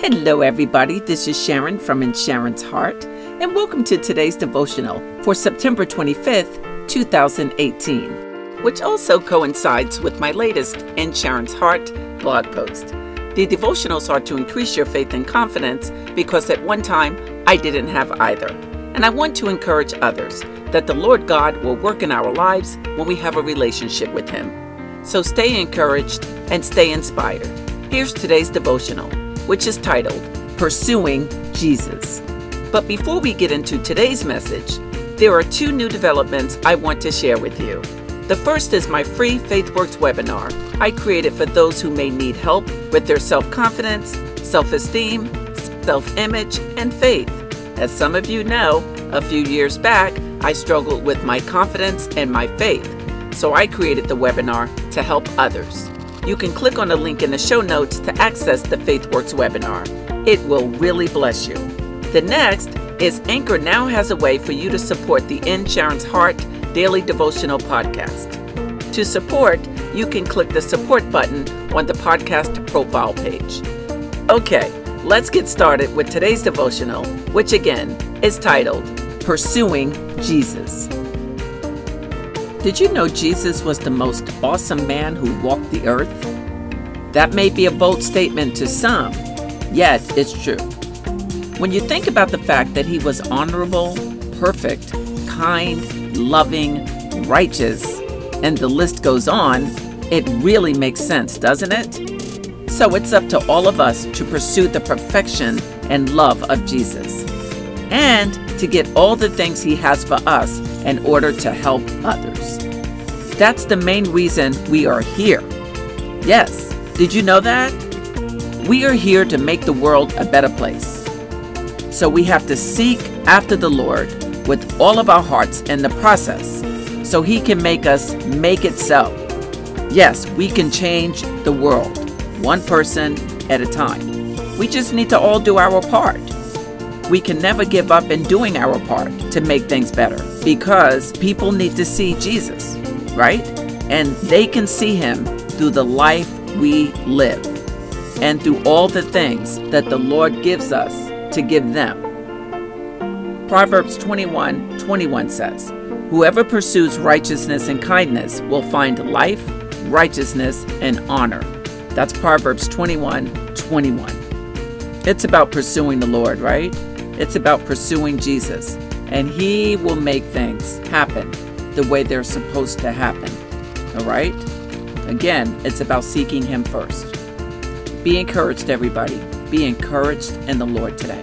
Hello, everybody. This is Sharon from In Sharon's Heart, and welcome to today's devotional for September 25th, 2018, which also coincides with my latest In Sharon's Heart blog post. The devotionals are to increase your faith and confidence because at one time I didn't have either. And I want to encourage others that the Lord God will work in our lives when we have a relationship with Him. So stay encouraged and stay inspired. Here's today's devotional which is titled Pursuing Jesus. But before we get into today's message, there are two new developments I want to share with you. The first is my free FaithWorks webinar I created for those who may need help with their self confidence, self esteem, self image, and faith. As some of you know, a few years back, I struggled with my confidence and my faith, so I created the webinar to help others. You can click on the link in the show notes to access the FaithWorks webinar. It will really bless you. The next is Anchor now has a way for you to support the In Sharon's Heart Daily Devotional Podcast. To support, you can click the support button on the podcast profile page. Okay, let's get started with today's devotional, which again is titled Pursuing Jesus. Did you know Jesus was the most awesome man who walked the earth? That may be a bold statement to some, yet it's true. When you think about the fact that he was honorable, perfect, kind, loving, righteous, and the list goes on, it really makes sense, doesn't it? So it's up to all of us to pursue the perfection and love of Jesus and to get all the things he has for us in order to help others. That's the main reason we are here. Yes, did you know that? We are here to make the world a better place. So we have to seek after the Lord with all of our hearts in the process so he can make us make it so. Yes, we can change the world, one person at a time. We just need to all do our part we can never give up in doing our part to make things better because people need to see Jesus, right? And they can see him through the life we live and through all the things that the Lord gives us to give them. Proverbs 21 21 says, Whoever pursues righteousness and kindness will find life, righteousness, and honor. That's Proverbs 21 21. It's about pursuing the Lord, right? It's about pursuing Jesus, and He will make things happen the way they're supposed to happen. All right? Again, it's about seeking Him first. Be encouraged, everybody. Be encouraged in the Lord today.